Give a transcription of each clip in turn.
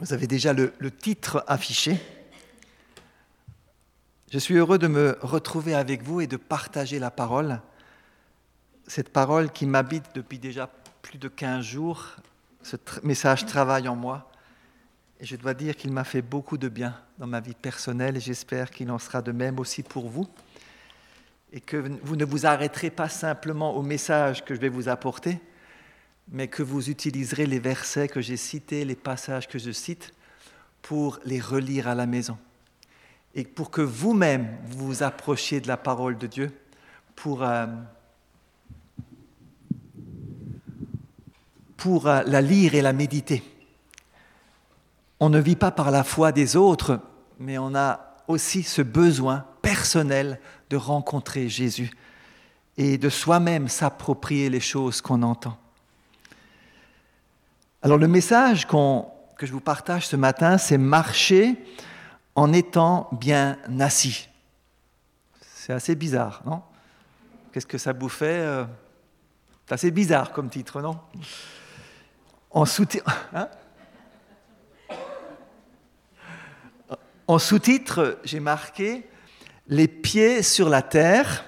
Vous avez déjà le, titre affiché. Je suis heureux de me retrouver avec vous et de partager la parole. Cette parole qui m'habite depuis déjà plus de 15 jours. Ce message travaille en moi. Et je dois dire qu'il m'a fait beaucoup de bien dans ma vie personnelle et j'espère qu'il en sera de même aussi pour vous. Et que vous ne vous arrêterez pas simplement au message que je vais vous apporter, mais que vous utiliserez les versets que j'ai cités, les passages que je cite, pour les relire à la maison. Et pour que vous-même vous approchiez de la parole de Dieu, pour, euh, pour euh, la lire et la méditer. On ne vit pas par la foi des autres, mais on a aussi ce besoin personnel de rencontrer Jésus et de soi-même s'approprier les choses qu'on entend. Alors le message que je vous partage ce matin, c'est marcher en étant bien assis. C'est assez bizarre, non? Qu'est-ce que ça vous fait euh, C'est assez bizarre comme titre, non? En hein? En sous-titre, j'ai marqué les pieds sur la terre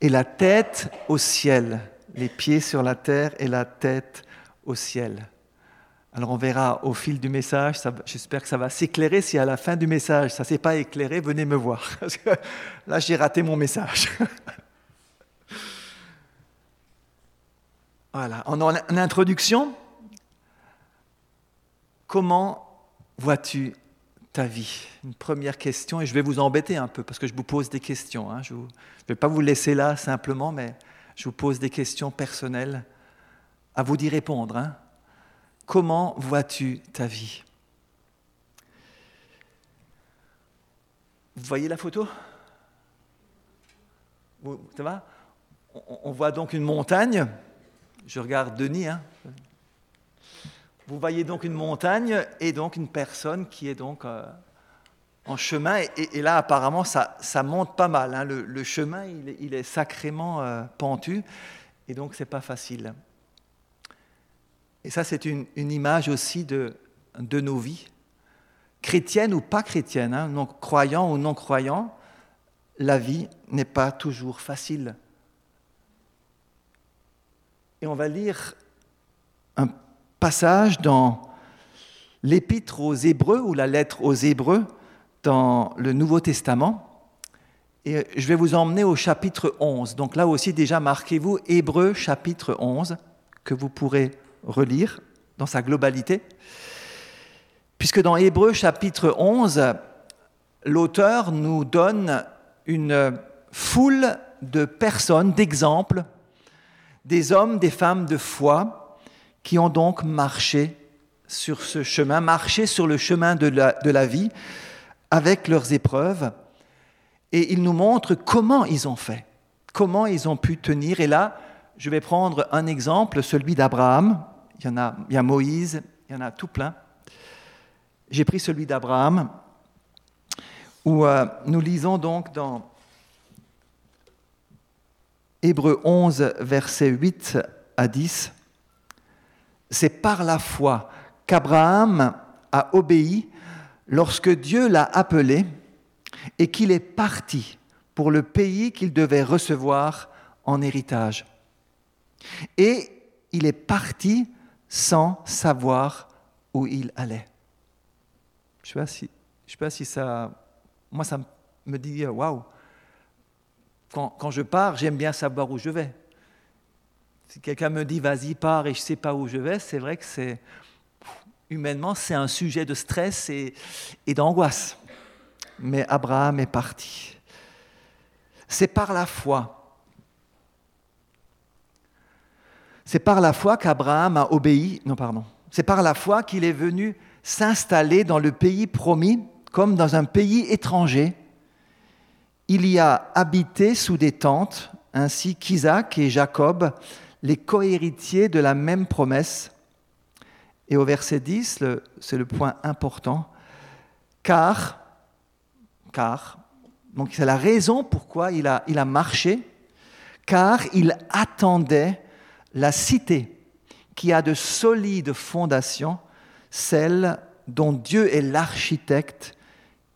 et la tête au ciel. Les pieds sur la terre et la tête au ciel. Alors on verra au fil du message, j'espère que ça va s'éclairer. Si à la fin du message ça ne s'est pas éclairé, venez me voir. là j'ai raté mon message. voilà, en, introduction, comment vois-tu ta vie? Une première question, et je vais vous embêter un peu parce que je vous pose des questions. Hein. Je ne vais pas vous laisser là simplement, mais je vous pose des questions personnelles. À vous d'y répondre. Hein. Comment vois-tu ta vie? Vous voyez la photo? Ça va? On, voit donc une montagne. Je regarde Denis. Hein. Vous voyez donc une montagne et donc une personne qui est donc euh, en chemin. Et, là, apparemment, ça, monte pas mal. Hein. Le, chemin, il est, sacrément euh, pentu. Et donc, c'est pas facile. Et ça, c'est une, image aussi de, de nos vies, chrétiennes ou pas chrétiennes, hein, non, croyants ou non croyants, la vie n'est pas toujours facile. Et on va lire un passage dans l'épître aux Hébreux ou la lettre aux Hébreux dans le Nouveau Testament. Et je vais vous emmener au chapitre 11. Donc là aussi déjà marquez-vous Hébreux chapitre 11 que vous pourrez relire dans sa globalité, puisque dans Hébreu chapitre 11, l'auteur nous donne une foule de personnes, d'exemples, des hommes, des femmes de foi, qui ont donc marché sur ce chemin, marché sur le chemin de la, de la vie avec leurs épreuves, et il nous montre comment ils ont fait, comment ils ont pu tenir. Et là, je vais prendre un exemple, celui d'Abraham, il y en a, il y a Moïse, il y en a tout plein. J'ai pris celui d'Abraham, où euh, nous lisons donc dans Hébreu 11, versets 8 à 10, c'est par la foi qu'Abraham a obéi lorsque Dieu l'a appelé et qu'il est parti pour le pays qu'il devait recevoir en héritage. Et il est parti sans savoir où il allait. Je ne sais, pas si ça... Moi, ça me dit, euh, waouh, quand, je pars, j'aime bien savoir où je vais. Si quelqu'un me dit, vas-y, pars et je ne sais pas où je vais, c'est vrai que c'est... Humainement, c'est un sujet de stress et d'angoisse. Mais Abraham est parti. C'est par la foi C'est par la foi qu'Abraham a obéi, non pardon, c'est par la foi qu'il est venu s'installer dans le pays promis comme dans un pays étranger. Il y a habité sous des tentes, ainsi qu'Isaac et Jacob, les cohéritiers de la même promesse. Et au verset 10, c'est le point important, car, car, donc c'est la raison pourquoi il a, il a marché, car il attendait la cité qui a de solides fondations, celle dont Dieu est l'architecte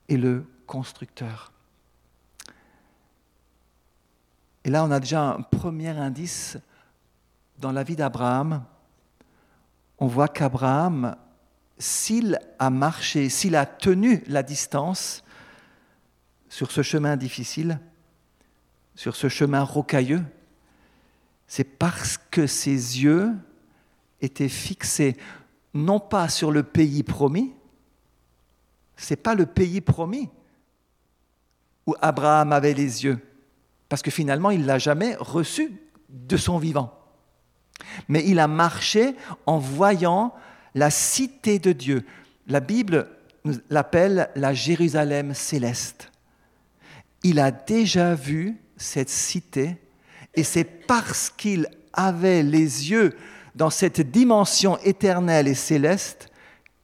et le constructeur. Et là, on a déjà un premier indice dans la vie d'Abraham. On voit qu'Abraham, s'il a marché, s'il a tenu la distance sur ce chemin difficile, sur ce chemin rocailleux, c'est parce que ses yeux étaient fixés non pas sur le pays promis, c'est pas le pays promis où Abraham avait les yeux, parce que finalement il l'a jamais reçu de son vivant. Mais il a marché en voyant la cité de Dieu. La Bible l'appelle la Jérusalem céleste. Il a déjà vu cette cité et c'est parce qu'il avait les yeux dans cette dimension éternelle et céleste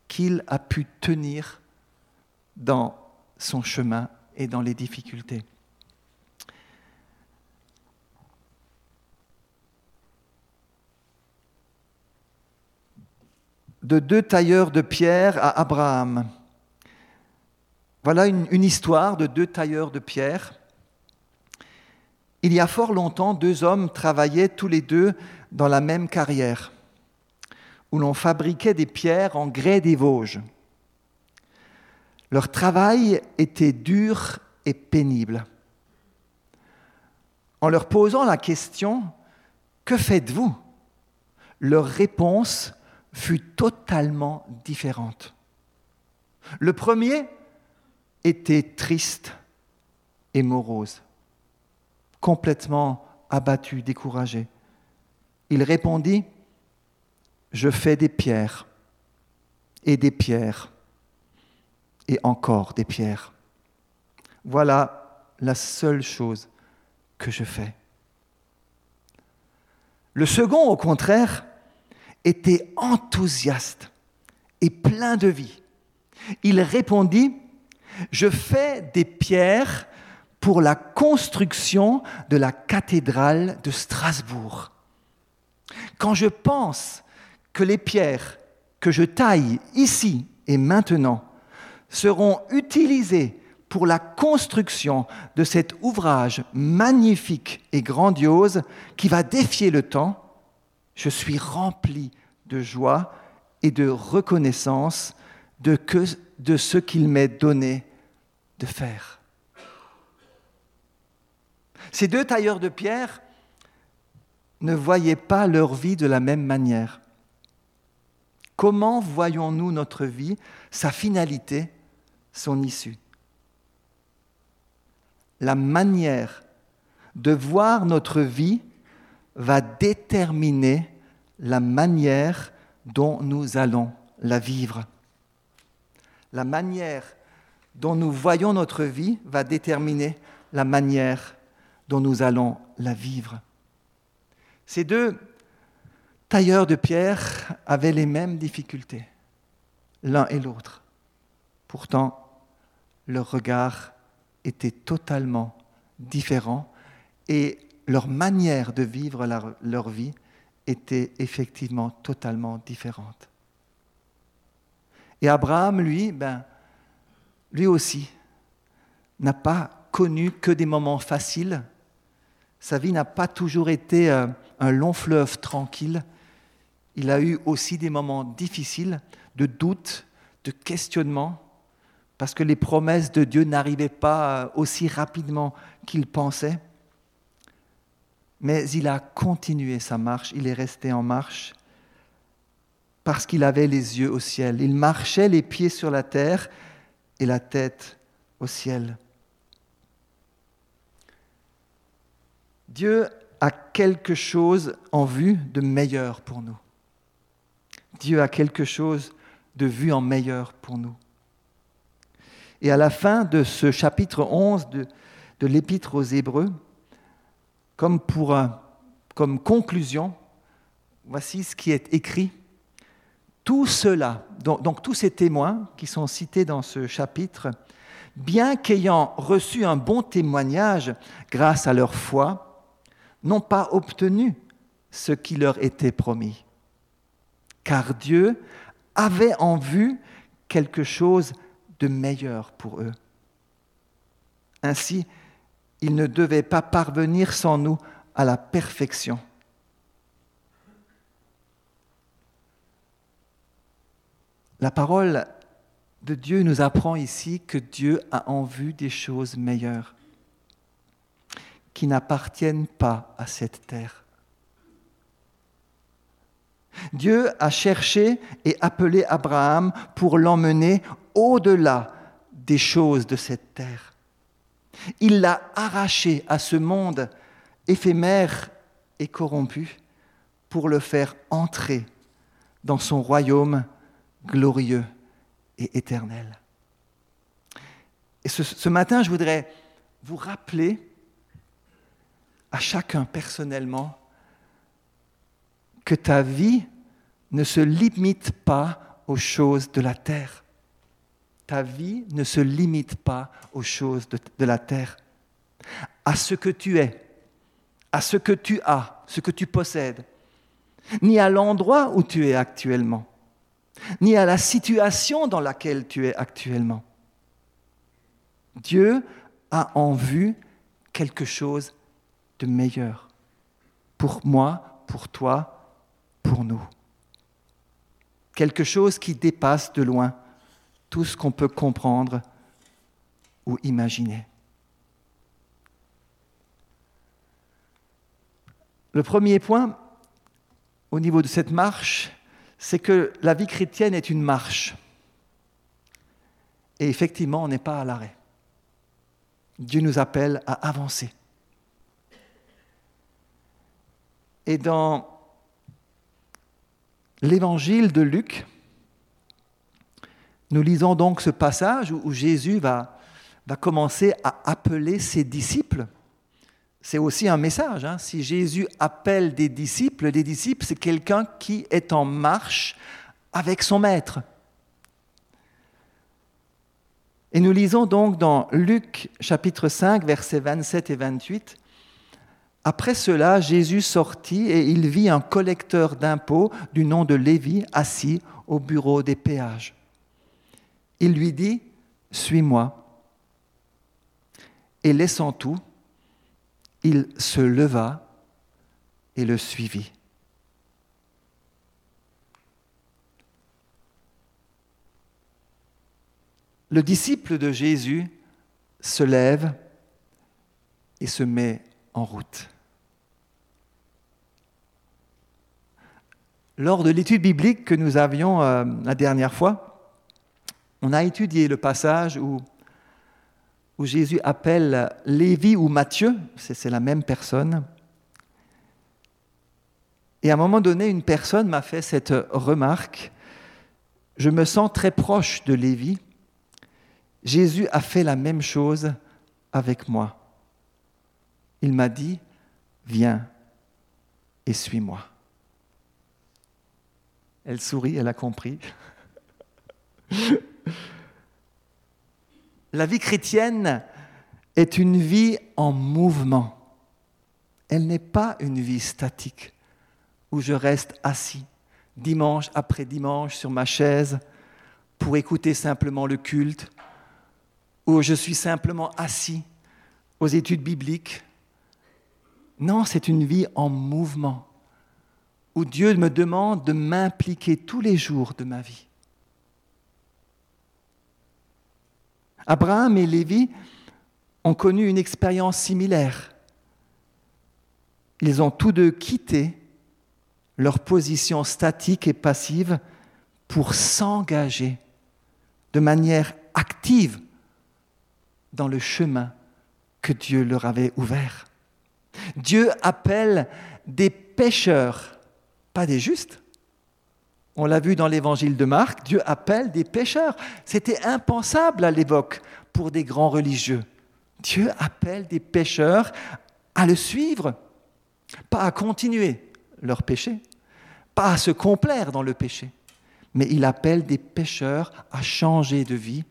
qu'il a pu tenir dans son chemin et dans les difficultés. De deux tailleurs de pierre à Abraham. Voilà une, histoire de deux tailleurs de pierre il y a fort longtemps, deux hommes travaillaient tous les deux dans la même carrière, où l'on fabriquait des pierres en grès des Vosges. Leur travail était dur et pénible. En leur posant la question Que faites-vous? leur réponse fut totalement différente. Le premier était triste et morose complètement abattu, découragé. Il répondit, je fais des pierres et des pierres et encore des pierres. Voilà la seule chose que je fais. Le second, au contraire, était enthousiaste et plein de vie. Il répondit, je fais des pierres pour la construction de la cathédrale de Strasbourg. Quand je pense que les pierres que je taille ici et maintenant seront utilisées pour la construction de cet ouvrage magnifique et grandiose qui va défier le temps, je suis rempli de joie et de reconnaissance de, ce qu'il m'est donné de faire. Ces deux tailleurs de pierre ne voyaient pas leur vie de la même manière. Comment voyons-nous notre vie, sa finalité, son issue? La manière de voir notre vie va déterminer la manière dont nous allons la vivre. La manière dont nous voyons notre vie va déterminer la manière dont nous allons la vivre. Ces deux tailleurs de pierre avaient les mêmes difficultés, l'un et l'autre. Pourtant, leur regard était totalement différent et leur manière de vivre leur, vie était effectivement totalement différente. Et Abraham, lui, ben, lui aussi, n'a pas connu que des moments faciles sa vie n'a pas toujours été euh, un long fleuve tranquille. Il a eu aussi des moments difficiles de doute, de questionnement, parce que les promesses de Dieu n'arrivaient pas euh, aussi rapidement qu'il pensait. Mais il a continué sa marche, il est resté en marche parce qu'il avait les yeux au ciel. Il marchait les pieds sur la terre et la tête au ciel. Dieu a quelque chose en vue de meilleur pour nous. Dieu a quelque chose de vue en meilleur pour nous. Et à la fin de ce chapitre 11 de, l'Épître aux Hébreux, comme, conclusion, voici ce qui est écrit. Tout cela, donc tous ces témoins qui sont cités dans ce chapitre, bien qu'ayant reçu un bon témoignage grâce à leur foi, n'ont pas obtenu ce qui leur était promis. Car Dieu avait en vue quelque chose de meilleur pour eux. Ainsi, ils ne devaient pas parvenir sans nous à la perfection. La parole de Dieu nous apprend ici que Dieu a en vue des choses meilleures qui n'appartiennent pas à cette terre. Dieu a cherché et appelé Abraham pour l'emmener au-delà des choses de cette terre. Il l'a arraché à ce monde éphémère et corrompu pour le faire entrer dans son royaume glorieux et éternel. Et ce, ce, matin, je voudrais vous rappeler à chacun personnellement que ta vie ne se limite pas aux choses de la terre. Ta vie ne se limite pas aux choses de, la terre, à ce que tu es, à ce que tu as, ce que tu possèdes, ni à l'endroit où tu es actuellement ni à la situation dans laquelle tu es actuellement. Dieu a en vue quelque chose de meilleur pour moi, pour toi, pour nous. Quelque chose qui dépasse de loin tout ce qu'on peut comprendre ou imaginer. Le premier point, au niveau de cette marche, c'est que la vie chrétienne est une marche. Et effectivement, on n'est pas à l'arrêt. Dieu nous appelle à avancer. Et dans l'évangile de Luc, nous lisons donc ce passage où Jésus va, commencer à appeler ses disciples c'est aussi un message. Hein. Si Jésus appelle des disciples, des disciples, c'est quelqu'un qui est en marche avec son maître. Et nous lisons donc dans Luc chapitre 5, versets 27 et 28. Après cela, Jésus sortit et il vit un collecteur d'impôts du nom de Lévi assis au bureau des péages. Il lui dit, Suis-moi. Et laissant tout, il se leva et le suivit. Le disciple de Jésus se lève et se met en route. Lors de l'étude biblique que nous avions euh, la dernière fois, on a étudié le passage où où Jésus appelle Lévi ou Matthieu, c'est la même personne. Et à un moment donné, une personne m'a fait cette remarque, je me sens très proche de Lévi. Jésus a fait la même chose avec moi. Il m'a dit, viens et suis-moi. Elle sourit, elle a compris. La vie chrétienne est une vie en mouvement. Elle n'est pas une vie statique où je reste assis dimanche après dimanche sur ma chaise pour écouter simplement le culte, où je suis simplement assis aux études bibliques. Non, c'est une vie en mouvement, où Dieu me demande de m'impliquer tous les jours de ma vie. Abraham et Lévi ont connu une expérience similaire. Ils ont tous deux quitté leur position statique et passive pour s'engager de manière active dans le chemin que Dieu leur avait ouvert. Dieu appelle des pécheurs, pas des justes, on l'a vu dans l'évangile de Marc, Dieu appelle des pécheurs. C'était impensable à l'époque pour des grands religieux. Dieu appelle des pécheurs à le suivre, pas à continuer leur péché, pas à se complaire dans le péché, mais il appelle des pécheurs à changer de vie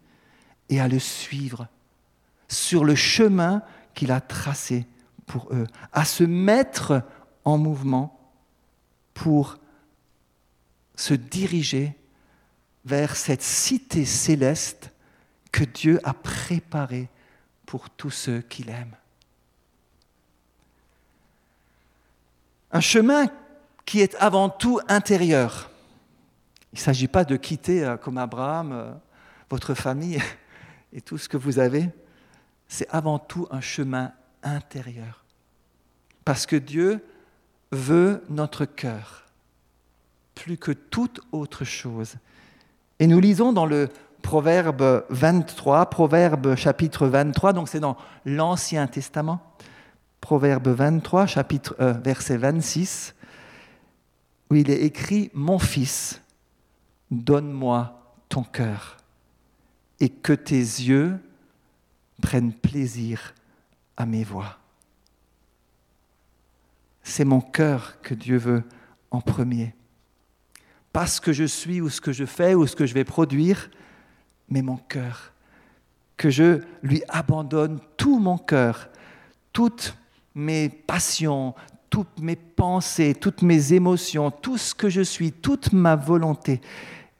et à le suivre sur le chemin qu'il a tracé pour eux, à se mettre en mouvement pour se diriger vers cette cité céleste que Dieu a préparée pour tous ceux qui l'aiment. Un chemin qui est avant tout intérieur. Il ne s'agit pas de quitter, euh, comme Abraham, euh, votre famille et tout ce que vous avez. C'est avant tout un chemin intérieur. Parce que Dieu veut notre cœur plus que toute autre chose. Et nous lisons dans le Proverbe 23, Proverbe chapitre 23, donc c'est dans l'Ancien Testament, Proverbe 23, chapitre, euh, verset 26, où il est écrit, Mon fils, donne-moi ton cœur, et que tes yeux prennent plaisir à mes voix. C'est mon cœur que Dieu veut en premier. Pas ce que je suis ou ce que je fais ou ce que je vais produire, mais mon cœur. Que je lui abandonne tout mon cœur, toutes mes passions, toutes mes pensées, toutes mes émotions, tout ce que je suis, toute ma volonté,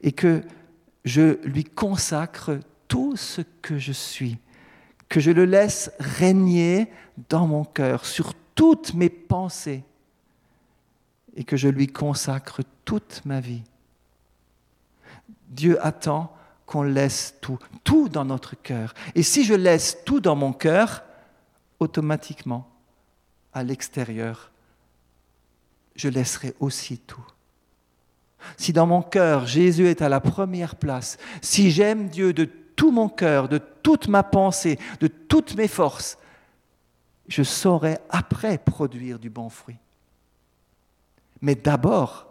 et que je lui consacre tout ce que je suis, que je le laisse régner dans mon cœur, toutes mes pensées, et que je lui consacre toute ma vie. Dieu attend qu'on laisse tout, tout dans notre cœur. Et si je laisse tout dans mon cœur, automatiquement, à l'extérieur, je laisserai aussi tout. Si dans mon cœur, Jésus est à la première place, si j'aime Dieu de tout mon cœur, de toute ma pensée, de toutes mes forces, je saurai après produire du bon fruit. Mais d'abord,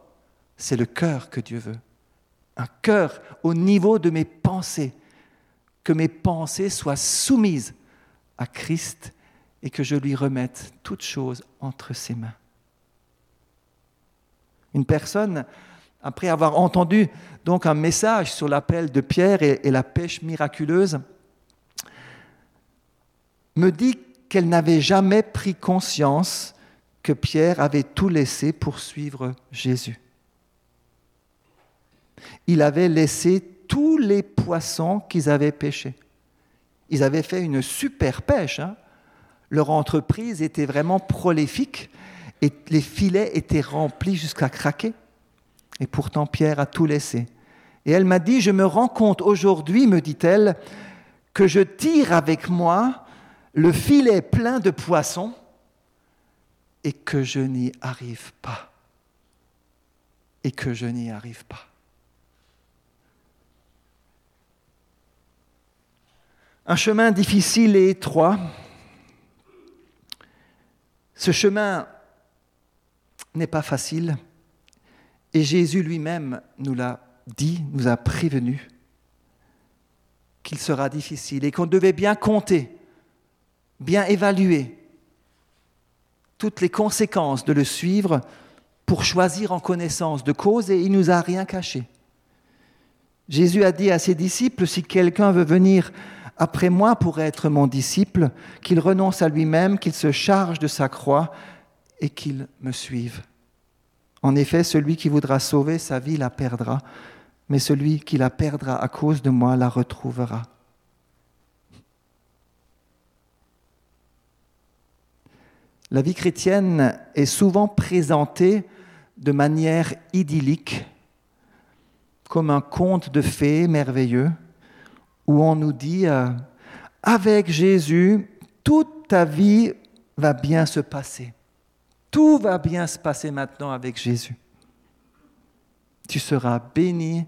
c'est le cœur que Dieu veut. Un cœur au niveau de mes pensées. Que mes pensées soient soumises à Christ et que je lui remette toutes choses entre ses mains. Une personne, après avoir entendu donc un message sur l'appel de Pierre et, la pêche miraculeuse, me dit qu'elle n'avait jamais pris conscience que Pierre avait tout laissé pour suivre Jésus. Il avait laissé tous les poissons qu'ils avaient pêchés. Ils avaient fait une super pêche. Hein. Leur entreprise était vraiment prolifique et les filets étaient remplis jusqu'à craquer. Et pourtant, Pierre a tout laissé. Et elle m'a dit, je me rends compte aujourd'hui, me dit-elle, que je tire avec moi le filet plein de poissons et que je n'y arrive pas. Et que je n'y arrive pas. Un chemin difficile et étroit. Ce chemin n'est pas facile et Jésus lui-même nous l'a dit, nous a prévenu qu'il sera difficile et qu'on devait bien compter, bien évaluer toutes les conséquences de le suivre pour choisir en connaissance de cause et il nous a rien caché. Jésus a dit à ses disciples, si quelqu'un veut venir après moi pour être mon disciple, qu'il renonce à lui-même, qu'il se charge de sa croix et qu'il me suive. En effet, celui qui voudra sauver sa vie la perdra, mais celui qui la perdra à cause de moi la retrouvera. La vie chrétienne est souvent présentée de manière idyllique, comme un conte de fées merveilleux, où on nous dit, euh, avec Jésus, toute ta vie va bien se passer. Tout va bien se passer maintenant avec Jésus. Tu seras béni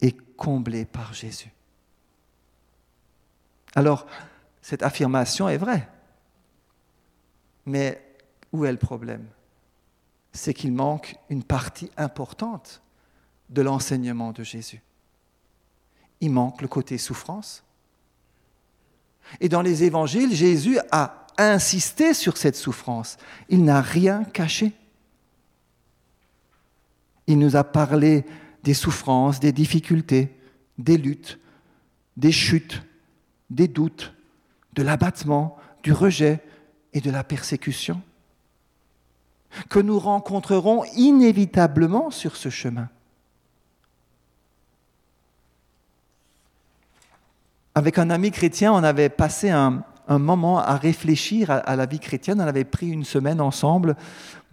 et comblé par Jésus. Alors, cette affirmation est vraie. Mais où est le problème? C'est qu'il manque une partie importante de l'enseignement de Jésus. Il manque le côté souffrance. Et dans les évangiles, Jésus a insisté sur cette souffrance. Il n'a rien caché. Il nous a parlé des souffrances, des difficultés, des luttes, des chutes, des doutes, de l'abattement, du rejet, et de la persécution que nous rencontrerons inévitablement sur ce chemin. avec un ami chrétien, on avait passé un, moment à réfléchir à, la vie chrétienne. On avait pris une semaine ensemble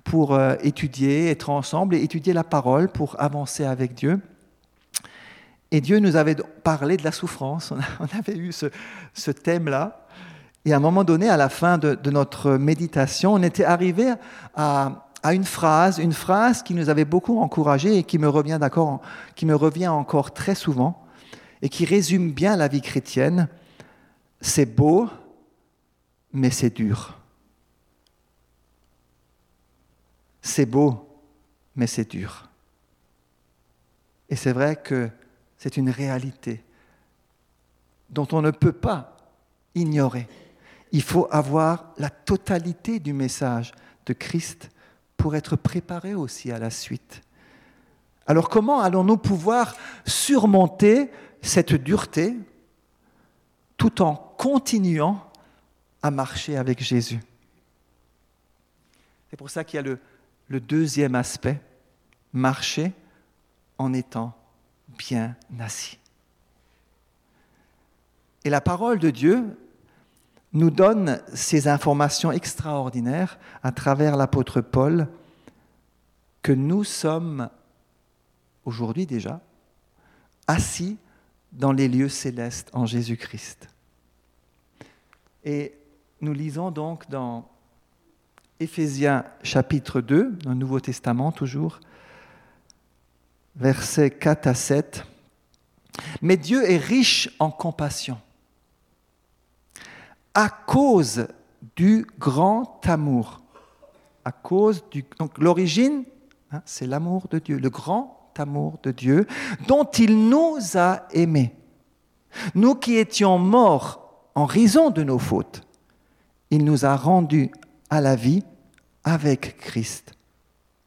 pour euh, étudier, être ensemble et étudier la parole pour avancer avec Dieu. Et Dieu nous avait parlé de la souffrance. On avait eu ce, thème-là. Et à un moment donné, à la fin de, notre méditation, on était arrivé à, une phrase, une phrase qui nous avait beaucoup encouragé et qui me revient, qui me revient encore très souvent et qui résume bien la vie chrétienne. C'est beau, mais c'est dur. C'est beau, mais c'est dur. Et c'est vrai que c'est une réalité dont on ne peut pas ignorer. Il faut avoir la totalité du message de Christ pour être préparé aussi à la suite. Alors comment allons-nous pouvoir surmonter cette dureté tout en continuant à marcher avec Jésus? C'est pour ça qu'il y a le, deuxième aspect, marcher en étant bien assis. Et la parole de Dieu nous donne ces informations extraordinaires à travers l'apôtre Paul que nous sommes aujourd'hui déjà assis dans les lieux célestes en Jésus-Christ. Et nous lisons donc dans Éphésiens chapitre 2, dans le Nouveau Testament toujours, versets 4 à 7. Mais Dieu est riche en compassion à cause du grand amour. À cause du. Donc l'origine, hein, c'est l'amour de Dieu, le grand amour de Dieu, dont il nous a aimés. Nous qui étions morts en raison de nos fautes, il nous a rendus à la vie avec Christ.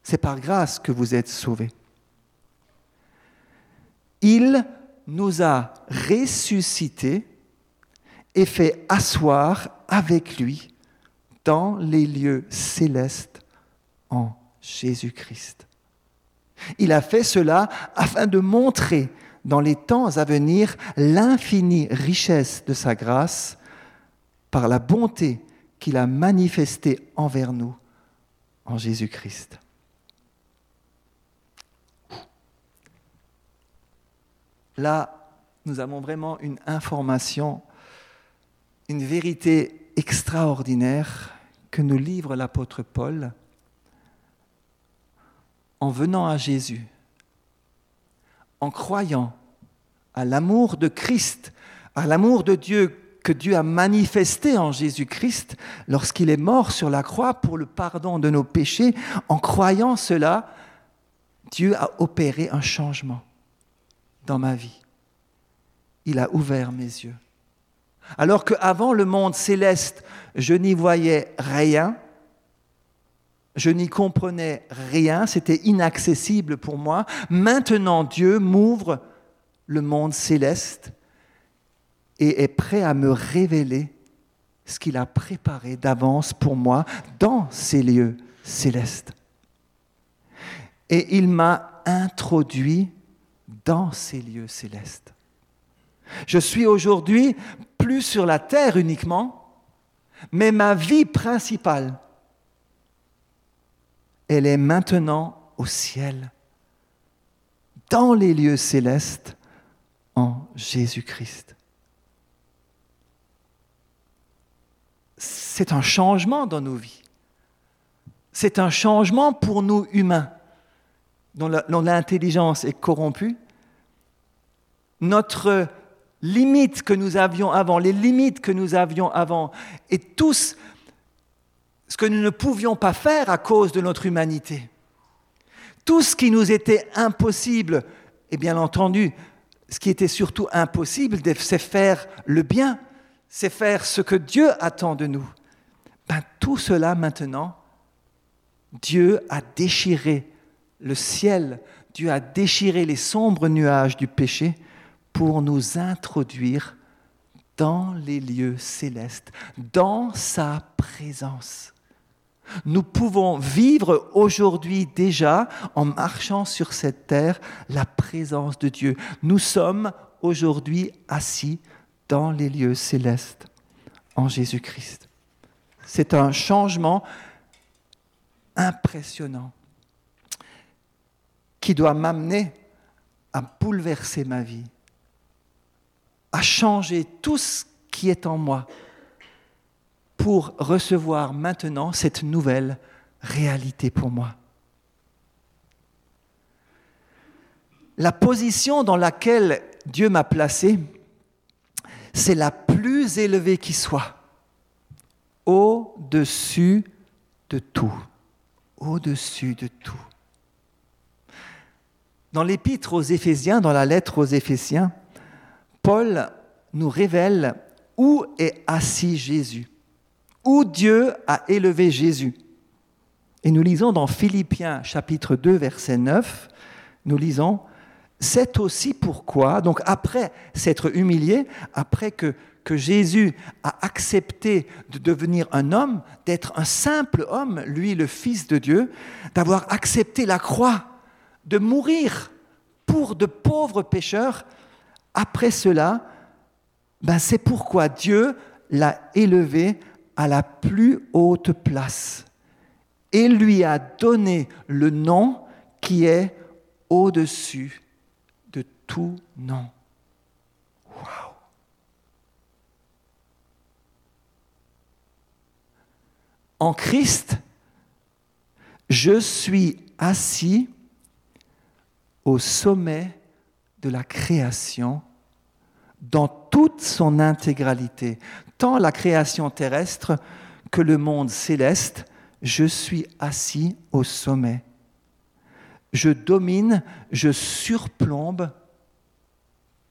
C'est par grâce que vous êtes sauvés il nous a ressuscités et fait asseoir avec lui dans les lieux célestes en Jésus-Christ. Il a fait cela afin de montrer dans les temps à venir l'infinie richesse de sa grâce par la bonté qu'il a manifestée envers nous en Jésus-Christ. Là, nous avons vraiment une information, une vérité extraordinaire que nous livre l'apôtre Paul en venant à Jésus, en croyant à l'amour de Christ, à l'amour de Dieu que Dieu a manifesté en Jésus-Christ lorsqu'il est mort sur la croix pour le pardon de nos péchés, en croyant cela, Dieu a opéré un changement dans ma vie. Il a ouvert mes yeux. Alors qu'avant le monde céleste, je n'y voyais rien, je n'y comprenais rien, c'était inaccessible pour moi. Maintenant, Dieu m'ouvre le monde céleste et est prêt à me révéler ce qu'il a préparé d'avance pour moi dans ces lieux célestes. Et il m'a introduit dans ces lieux célestes. Je suis aujourd'hui plus sur la terre uniquement, mais ma vie principale, elle est maintenant au ciel, dans les lieux célestes, en Jésus-Christ. C'est un changement dans nos vies. C'est un changement pour nous humains dont l'intelligence est corrompue, notre limite que nous avions avant, les limites que nous avions avant, et tout ce que nous ne pouvions pas faire à cause de notre humanité. Tout ce qui nous était impossible, et bien entendu, ce qui était surtout impossible, c'est faire le bien, c'est faire ce que Dieu attend de nous. Ben, tout cela maintenant, Dieu a déchiré le ciel, Dieu a déchiré les sombres nuages du péché pour nous introduire dans les lieux célestes, dans sa présence. Nous pouvons vivre aujourd'hui déjà, en marchant sur cette terre, la présence de Dieu. Nous sommes aujourd'hui assis dans les lieux célestes en Jésus-Christ. C'est un changement impressionnant qui doit m'amener à bouleverser ma vie, à changer tout ce qui est en moi pour recevoir maintenant cette nouvelle réalité pour moi. La position dans laquelle Dieu m'a placé, c'est la plus élevée qui soit, au-dessus de tout, au-dessus de tout. Dans l'épître aux Éphésiens, dans la lettre aux Éphésiens, Paul nous révèle où est assis Jésus, où Dieu a élevé Jésus. Et nous lisons dans Philippiens chapitre 2 verset 9, nous lisons, c'est aussi pourquoi, donc après s'être humilié, après que, que Jésus a accepté de devenir un homme, d'être un simple homme, lui le Fils de Dieu, d'avoir accepté la croix, de mourir pour de pauvres pécheurs, après cela, ben c'est pourquoi Dieu l'a élevé à la plus haute place et lui a donné le nom qui est au-dessus de tout nom. En Christ, je suis assis au sommet de la création dans toute son intégralité, tant la création terrestre que le monde céleste, je suis assis au sommet. Je domine, je surplombe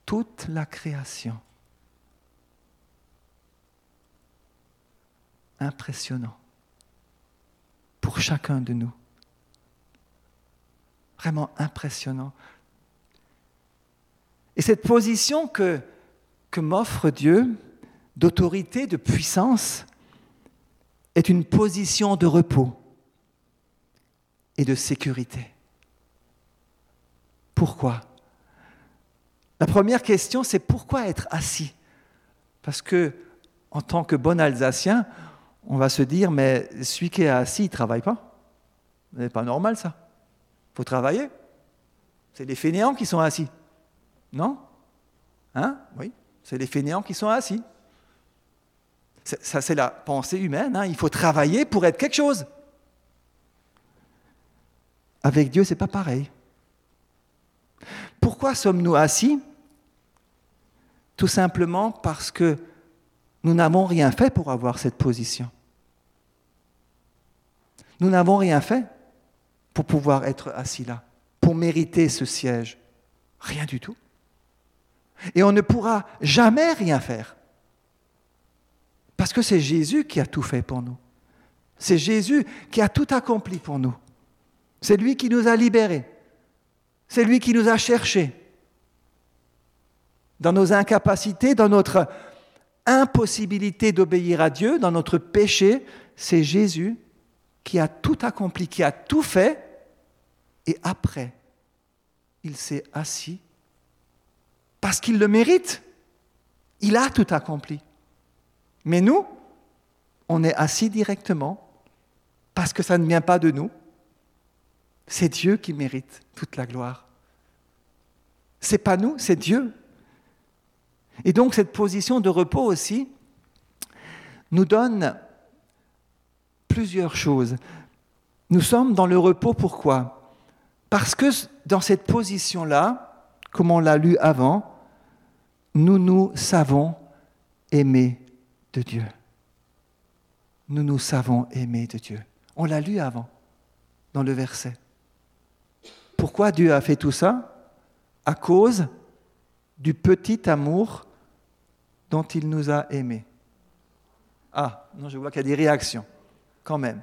toute la création. Impressionnant pour chacun de nous. Vraiment impressionnant. Et cette position que, m'offre Dieu d'autorité, de puissance, est une position de repos et de sécurité. Pourquoi? La première question, c'est pourquoi être assis? Parce que, en tant que bon Alsacien, on va se dire, mais celui qui est assis, il ne travaille pas. Ce n'est pas normal ça. Il faut travailler. C'est les fainéants qui sont assis. Non Hein Oui, c'est les fainéants qui sont assis. Ça, c'est la pensée humaine. Hein. Il faut travailler pour être quelque chose. Avec Dieu, c'est pas pareil. Pourquoi sommes-nous assis? Tout simplement parce que nous n'avons rien fait pour avoir cette position. Nous n'avons rien fait pour pouvoir être assis là, pour mériter ce siège. Rien du tout. Et on ne pourra jamais rien faire. Parce que c'est Jésus qui a tout fait pour nous. C'est Jésus qui a tout accompli pour nous. C'est lui qui nous a libérés. C'est lui qui nous a cherchés. Dans nos incapacités, dans notre impossibilité d'obéir à Dieu, dans notre péché, c'est Jésus qui a tout accompli, qui a tout fait, et après, il s'est assis parce qu'il le mérite. Il a tout accompli. Mais nous, on est assis directement parce que ça ne vient pas de nous. C'est Dieu qui mérite toute la gloire. C'est pas nous, c'est Dieu. Et donc cette position de repos aussi nous donne plusieurs choses. Nous sommes dans le repos pourquoi? Parce que dans cette position-là, comme on l'a lu avant, nous nous savons aimer de Dieu. Nous nous savons aimer de Dieu. On l'a lu avant, dans le verset. Pourquoi Dieu a fait tout ça? À cause du petit amour dont il nous a aimés. Ah, non, je vois qu'il y a des réactions, quand même.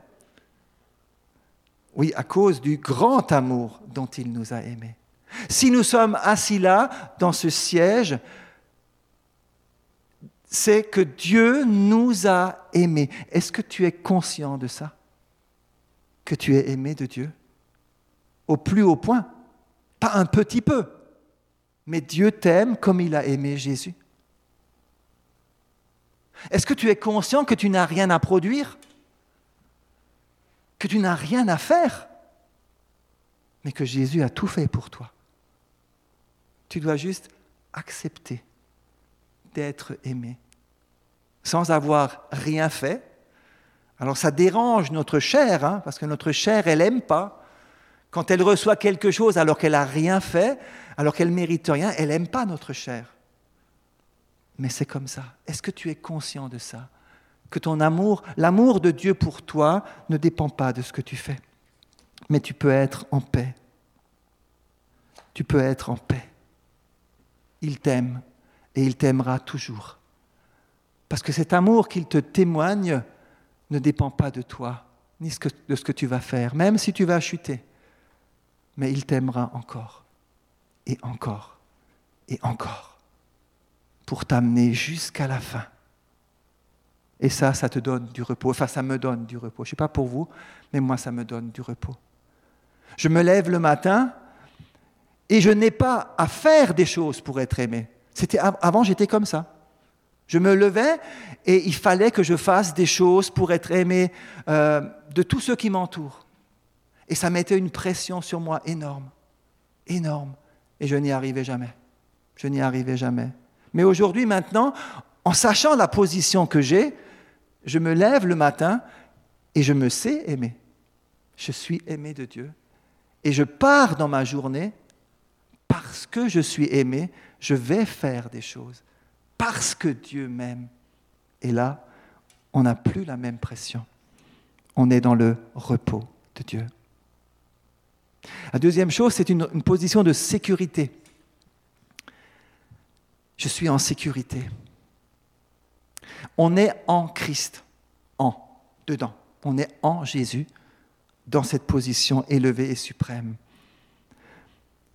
Oui, à cause du grand amour dont il nous a aimés. Si nous sommes assis là, dans ce siège, c'est que Dieu nous a aimés. Est-ce que tu es conscient de ça? Que tu es aimé de Dieu? Au plus haut point. Pas un petit peu, mais Dieu t'aime comme il a aimé Jésus. Est-ce que tu es conscient que tu n'as rien à produire? Que tu n'as rien à faire? Mais que Jésus a tout fait pour toi. Tu dois juste accepter d'être aimé sans avoir rien fait. Alors ça dérange notre chair, hein, parce que notre chair, elle n'aime pas. Quand elle reçoit quelque chose alors qu'elle n'a rien fait, alors qu'elle mérite rien, elle n'aime pas notre chair. Mais c'est comme ça. Est-ce que tu es conscient de ça? Que ton amour, l'amour de Dieu pour toi ne dépend pas de ce que tu fais. Mais tu peux être en paix. Tu peux être en paix. Il t'aime et il t'aimera toujours. Parce que cet amour qu'il te témoigne ne dépend pas de toi, ni de ce que tu vas faire, même si tu vas chuter. Mais il t'aimera encore, et encore, et encore, pour t'amener jusqu'à la fin. Et ça, ça te donne du repos. Enfin, ça me donne du repos. Je ne sais pas pour vous, mais moi, ça me donne du repos. Je me lève le matin et je n'ai pas à faire des choses pour être aimé. C'était avant, j'étais comme ça. Je me levais et il fallait que je fasse des choses pour être aimé euh, de tous ceux qui m'entourent. Et ça mettait une pression sur moi énorme, énorme. Et je n'y arrivais jamais. Je n'y arrivais jamais. Mais aujourd'hui, maintenant, en sachant la position que j'ai, je me lève le matin et je me sais aimer. Je suis aimé de Dieu. Et je pars dans ma journée parce que je suis aimé, je vais faire des choses parce que Dieu m'aime. Et là, on n'a plus la même pression. On est dans le repos de Dieu. La deuxième chose, c'est une, position de sécurité. Je suis en sécurité. On est en Christ, en, dedans. On est en Jésus, dans cette position élevée et suprême.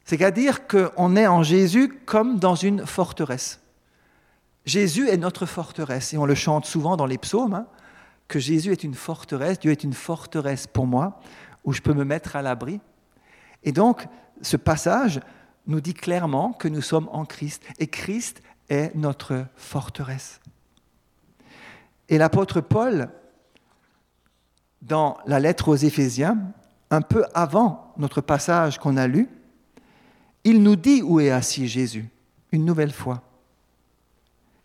C'est-à-dire qu'on est en Jésus comme dans une forteresse. Jésus est notre forteresse, et on le chante souvent dans les psaumes, hein, que Jésus est une forteresse, Dieu est une forteresse pour moi, où je peux me mettre à l'abri. Et donc, ce passage nous dit clairement que nous sommes en Christ, et Christ est notre forteresse. Et l'apôtre Paul, dans la lettre aux Éphésiens, un peu avant notre passage qu'on a lu, il nous dit où est assis Jésus, une nouvelle fois.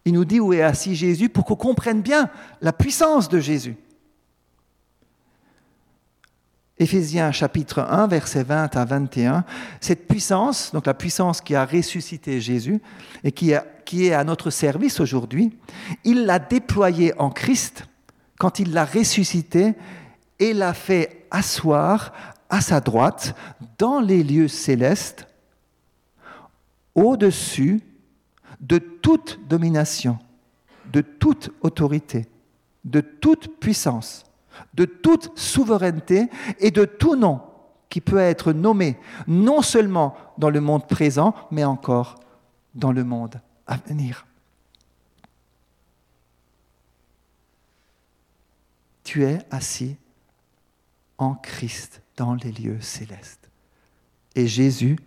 Il nous dit où est assis Jésus pour qu'on comprenne bien la puissance de Jésus. Éphésiens chapitre 1, versets 20 à 21, cette puissance, donc la puissance qui a ressuscité Jésus et qui, qui est à notre service aujourd'hui, il l'a déployée en Christ quand il l'a ressuscité et l'a fait asseoir à sa droite dans les lieux célestes, au-dessus de toute domination, de toute autorité, de toute puissance, de toute souveraineté et de tout nom qui peut être nommé non seulement dans le monde présent, mais encore dans le monde à venir. Tu es assis en Christ dans les lieux célestes. Et Jésus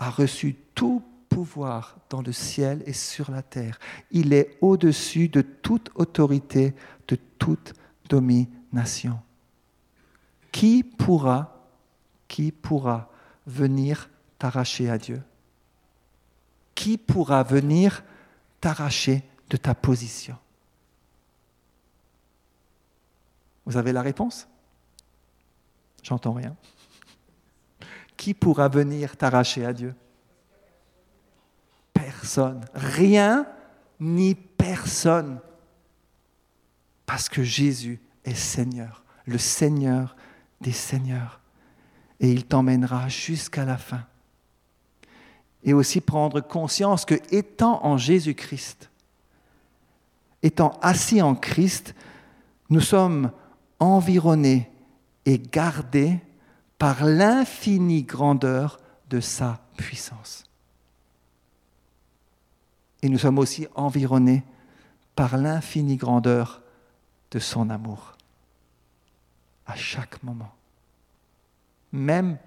a reçu tout pouvoir dans le ciel et sur la terre. Il est au-dessus de toute autorité, de toute domination. Qui pourra, qui pourra venir t'arracher à Dieu? Qui pourra venir t'arracher de ta position? Vous avez la réponse? J'entends rien. Qui pourra venir t'arracher à Dieu? Personne, rien ni personne, parce que Jésus est Seigneur, le Seigneur des Seigneurs, et il t'emmènera jusqu'à la fin. Et aussi prendre conscience que étant en Jésus-Christ, étant assis en Christ, nous sommes environnés et gardés par l'infinie grandeur de sa puissance. Et nous sommes aussi environnés par l'infinie grandeur de son amour. À chaque moment. Même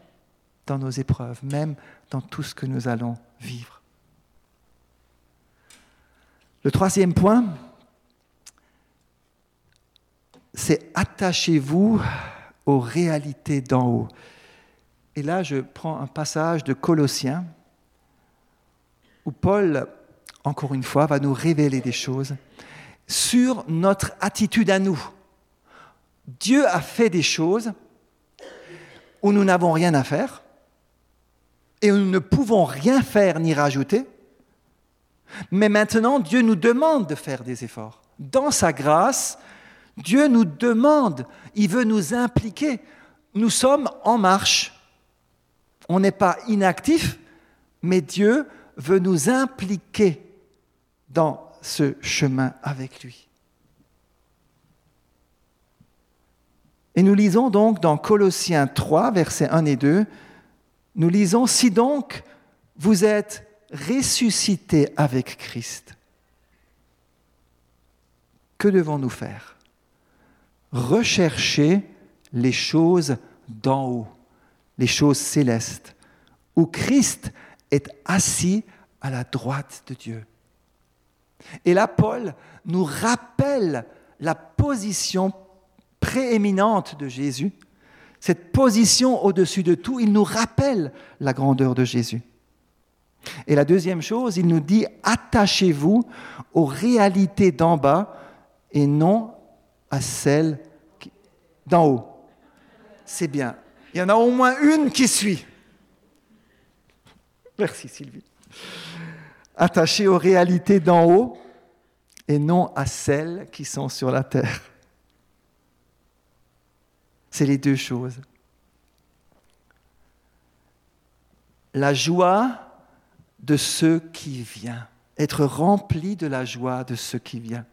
dans nos épreuves, même dans tout ce que nous allons vivre. Le troisième point, c'est attachez-vous aux réalités d'en haut. Et là, je prends un passage de Colossiens où Paul, encore une fois, va nous révéler des choses sur notre attitude à nous. Dieu a fait des choses où nous n'avons rien à faire et où nous ne pouvons rien faire ni rajouter. Mais maintenant, Dieu nous demande de faire des efforts. Dans sa grâce, Dieu nous demande, il veut nous impliquer. Nous sommes en marche. On n'est pas inactif, mais Dieu veut nous impliquer dans ce chemin avec lui. Et nous lisons donc dans Colossiens 3, versets 1 et 2, nous lisons, Si donc vous êtes ressuscités avec Christ, que devons-nous faire? Rechercher les choses d'en haut, les choses célestes, où Christ est assis à la droite de Dieu. Et là, Paul nous rappelle la position prééminente de Jésus, cette position au-dessus de tout, il nous rappelle la grandeur de Jésus. Et la deuxième chose, il nous dit, attachez-vous aux réalités d'en bas et non à celles d'en haut. C'est bien. Il y en a au moins une qui suit. Merci Sylvie. Attachez aux réalités d'en haut et non à celles qui sont sur la terre. C'est les deux choses. La joie de ce qui vient, être rempli de la joie de ce qui vient.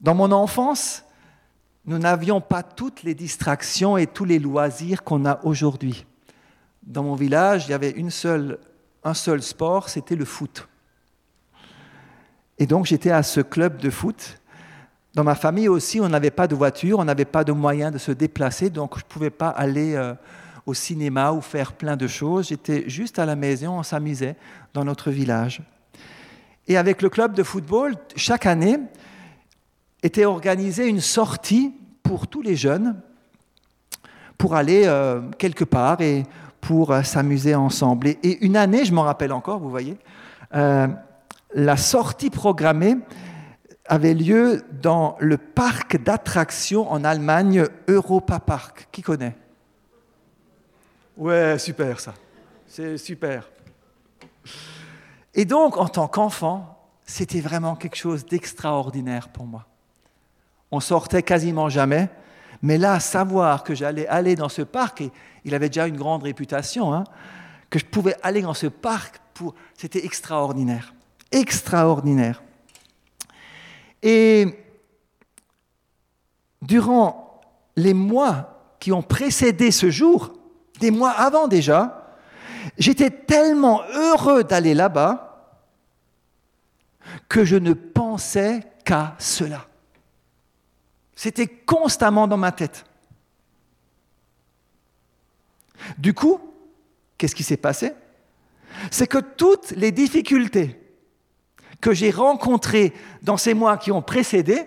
Dans mon enfance, nous n'avions pas toutes les distractions et tous les loisirs qu'on a aujourd'hui. Dans mon village, il y avait un seul sport, c'était le foot. Et donc j'étais à ce club de foot. Dans ma famille aussi, on n'avait pas de voiture, on n'avait pas de moyens de se déplacer, donc je ne pouvais pas aller euh, au cinéma ou faire plein de choses. J'étais juste à la maison, on s'amusait dans notre village. Et avec le club de football, chaque année était organisée une sortie pour tous les jeunes pour aller euh, quelque part et pour euh, s'amuser ensemble. Et, une année, je m'en rappelle encore, vous voyez, la sortie programmée avait lieu dans le parc d'attractions en Allemagne, Europa Park. Qui connaît? Ouais, super ça. C'est super. Et donc, en tant qu'enfant, c'était vraiment quelque chose d'extraordinaire pour moi. On sortait quasiment jamais, mais là, savoir que j'allais aller dans ce parc, et il avait déjà une grande réputation, hein, que je pouvais aller dans ce parc, pour, c'était extraordinaire extraordinaire. Et durant les mois qui ont précédé ce jour, des mois avant déjà, j'étais tellement heureux d'aller là-bas que je ne pensais qu'à cela. C'était constamment dans ma tête. Du coup, qu'est-ce qui s'est passé? C'est que toutes les difficultés que j'ai rencontrés dans ces mois qui ont précédé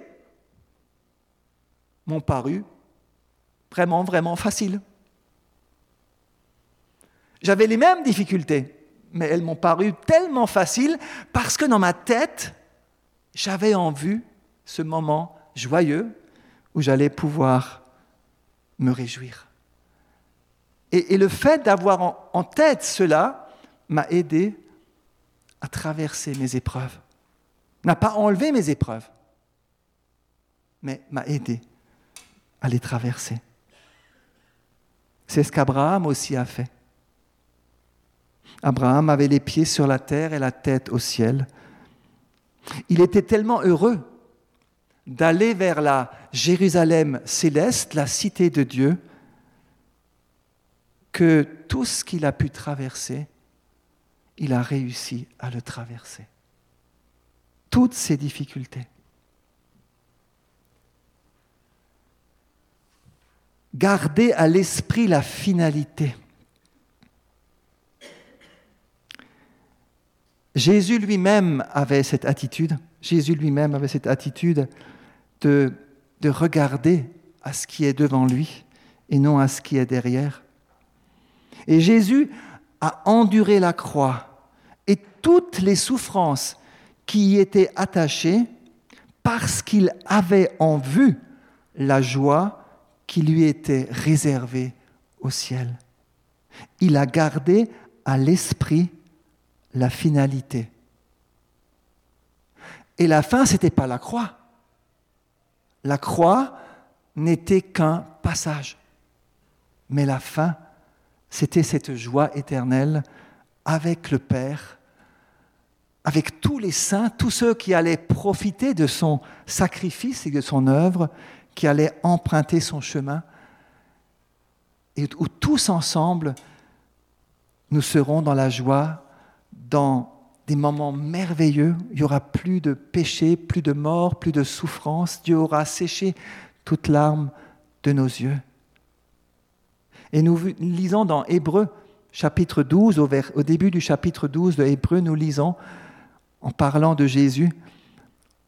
m'ont paru vraiment, vraiment faciles. J'avais les mêmes difficultés, mais elles m'ont paru tellement faciles parce que dans ma tête, j'avais en vue ce moment joyeux où j'allais pouvoir me réjouir. Et, le fait d'avoir en, tête cela m'a aidé à traverser mes épreuves n'a pas enlevé mes épreuves, mais m'a aidé à les traverser. C'est ce qu'Abraham aussi a fait. Abraham avait les pieds sur la terre et la tête au ciel. Il était tellement heureux d'aller vers la Jérusalem céleste, la cité de Dieu, que tout ce qu'il a pu traverser, il a réussi à le traverser toutes ces difficultés. Gardez à l'esprit la finalité. Jésus lui-même avait cette attitude. Jésus lui-même avait cette attitude de de regarder à ce qui est devant lui et non à ce qui est derrière. Et Jésus a enduré la croix et toutes les souffrances qui y étaient attachées parce qu'il avait en vue la joie qui lui était réservée au ciel. Il a gardé à l'esprit la finalité. Et la fin, ce n'était pas la croix. La croix n'était qu'un passage. Mais la fin, c'était cette joie éternelle avec le Père, avec tous les saints, tous ceux qui allaient profiter de son sacrifice et de son œuvre, qui allaient emprunter son chemin, et où tous ensemble, nous serons dans la joie, dans des moments merveilleux. Il n'y aura plus de péché, plus de mort, plus de souffrance. Dieu aura séché toute larme de nos yeux. Et nous lisons dans Hébreu chapitre 12, au, au début du chapitre 12 de Hébreu, nous lisons, en parlant de Jésus,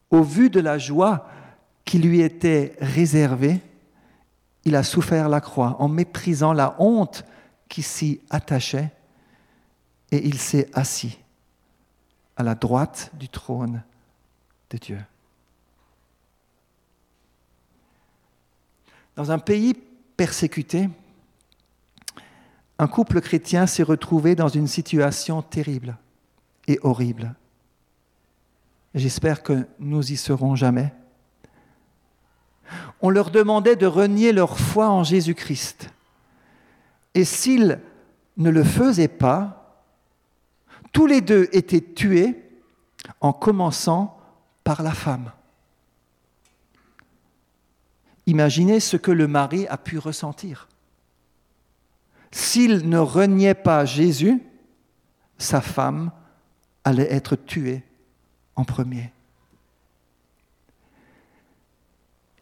au vu de la joie qui lui était réservée, il a souffert la croix en méprisant la honte qui s'y attachait, et il s'est assis à la droite du trône de Dieu. Dans un pays persécuté, un couple chrétien s'est retrouvé dans une situation terrible et horrible. J'espère que nous y serons jamais. On leur demandait de renier leur foi en Jésus-Christ. Et s'ils ne le faisaient pas, tous les deux étaient tués en commençant par la femme. Imaginez ce que le mari a pu ressentir. S'il ne reniait pas Jésus, sa femme allait être tuée en premier.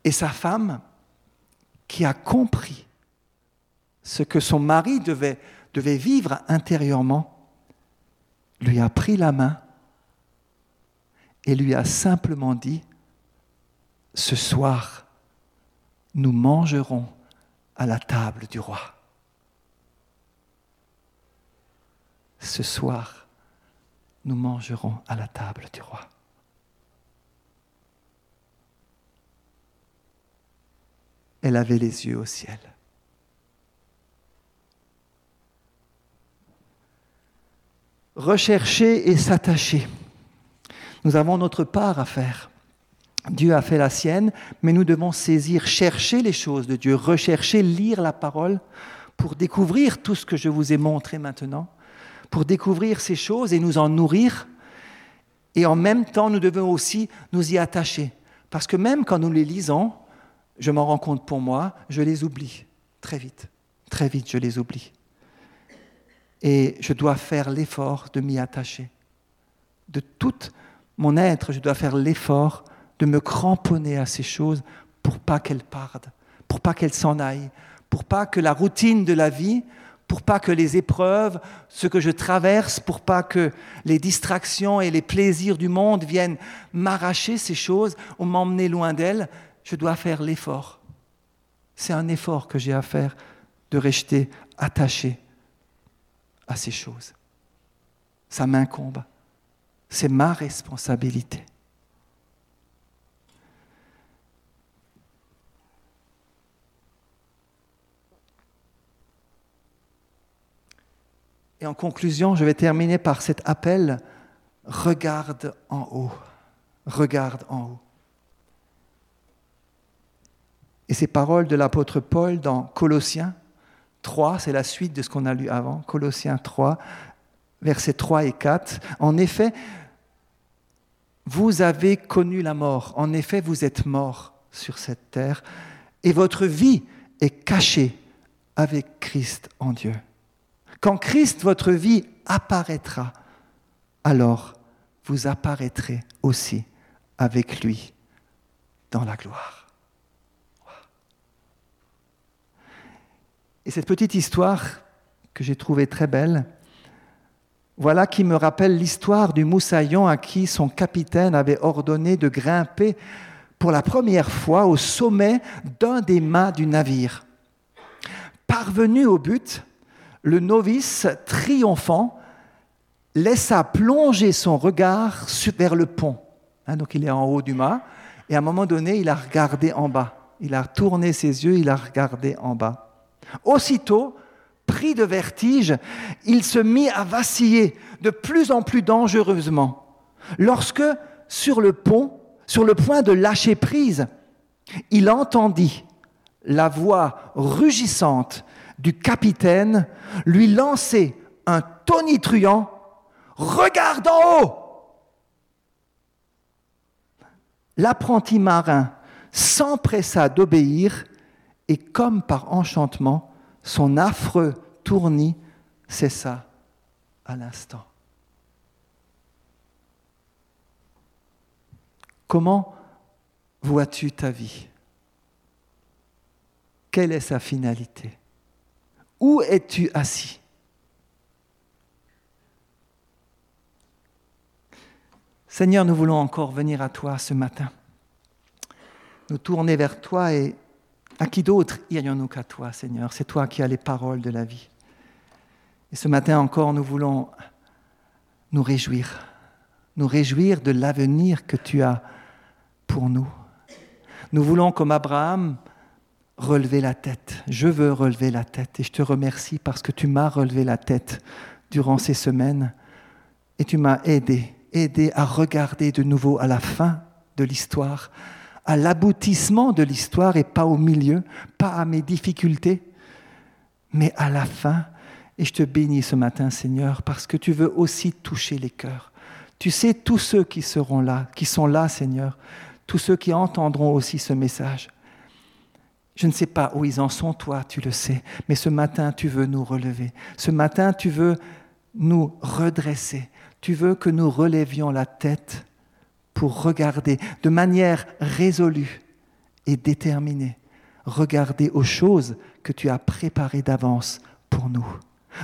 Et sa femme, qui a compris ce que son mari devait, devait vivre intérieurement, lui a pris la main et lui a simplement dit, ce soir, nous mangerons à la table du roi. Ce soir, nous mangerons à la table du roi. Elle avait les yeux au ciel. Rechercher et s'attacher. Nous avons notre part à faire. Dieu a fait la sienne, mais nous devons saisir, chercher les choses de Dieu, rechercher, lire la parole pour découvrir tout ce que je vous ai montré maintenant, pour découvrir ces choses et nous en nourrir. Et en même temps, nous devons aussi nous y attacher. Parce que même quand nous les lisons, je m'en rends compte pour moi, je les oublie très vite. Très vite, je les oublie et je dois faire l'effort de m'y attacher. De tout mon être, je dois faire l'effort de me cramponner à ces choses pour pas qu'elles partent, pour pas qu'elles s'en aillent, pour pas que la routine de la vie, pour pas que les épreuves, ce que je traverse, pour pas que les distractions et les plaisirs du monde viennent m'arracher ces choses ou m'emmener loin d'elles, je dois faire l'effort. C'est un effort que j'ai à faire de rester attaché à ces choses. Ça m'incombe. C'est ma responsabilité. Et en conclusion, je vais terminer par cet appel, regarde en haut, regarde en haut. Et ces paroles de l'apôtre Paul dans Colossiens, 3, c'est la suite de ce qu'on a lu avant, Colossiens 3, versets 3 et 4. En effet, vous avez connu la mort, en effet, vous êtes mort sur cette terre, et votre vie est cachée avec Christ en Dieu. Quand Christ, votre vie, apparaîtra, alors vous apparaîtrez aussi avec lui dans la gloire. Et cette petite histoire que j'ai trouvée très belle, voilà qui me rappelle l'histoire du moussaillon à qui son capitaine avait ordonné de grimper pour la première fois au sommet d'un des mâts du navire. Parvenu au but, le novice, triomphant, laissa plonger son regard vers le pont. Hein, donc il est en haut du mât, et à un moment donné, il a regardé en bas. Il a tourné ses yeux, il a regardé en bas. Aussitôt, pris de vertige, il se mit à vaciller de plus en plus dangereusement. Lorsque, sur le pont, sur le point de lâcher prise, il entendit la voix rugissante du capitaine lui lancer un tonitruant Regarde en haut L'apprenti marin s'empressa d'obéir et comme par enchantement, son affreux tournis cessa à l'instant. Comment vois-tu ta vie? Quelle est sa finalité? Où es-tu assis? Seigneur, nous voulons encore venir à toi ce matin, nous tourner vers toi et à qui d'autre irions-nous qu'à toi, Seigneur? C'est toi qui as les paroles de la vie. Et ce matin encore, nous voulons nous réjouir, nous réjouir de l'avenir que tu as pour nous. Nous voulons, comme Abraham, relever la tête. Je veux relever la tête et je te remercie parce que tu m'as relevé la tête durant ces semaines et tu m'as aidé, aidé à regarder de nouveau à la fin de l'histoire, à l'aboutissement de l'histoire et pas au milieu, pas à mes difficultés, mais à la fin. Et je te bénis ce matin, Seigneur, parce que tu veux aussi toucher les cœurs. Tu sais tous ceux qui seront là, qui sont là, Seigneur, tous ceux qui entendront aussi ce message. Je ne sais pas où ils en sont, toi, tu le sais, mais ce matin, tu veux nous relever. Ce matin, tu veux nous redresser. Tu veux que nous relèvions la tête pour regarder de manière résolue et déterminée, regarder aux choses que tu as préparées d'avance pour nous.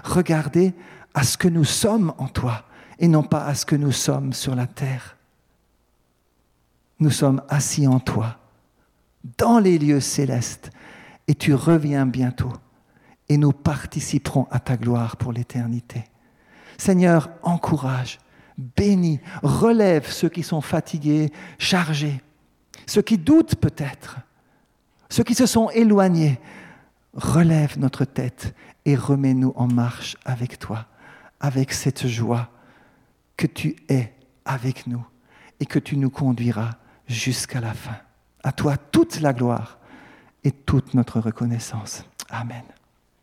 Regarder à ce que nous sommes en toi et non pas à ce que nous sommes sur la terre. Nous sommes assis en toi, dans les lieux célestes, et tu reviens bientôt, et nous participerons à ta gloire pour l'éternité. Seigneur, encourage, bénis, relève ceux qui sont fatigués, chargés, ceux qui doutent peut-être, ceux qui se sont éloignés. Relève notre tête et remets-nous en marche avec toi, avec cette joie que tu es avec nous et que tu nous conduiras jusqu'à la fin. À toi toute la gloire et toute notre reconnaissance. Amen.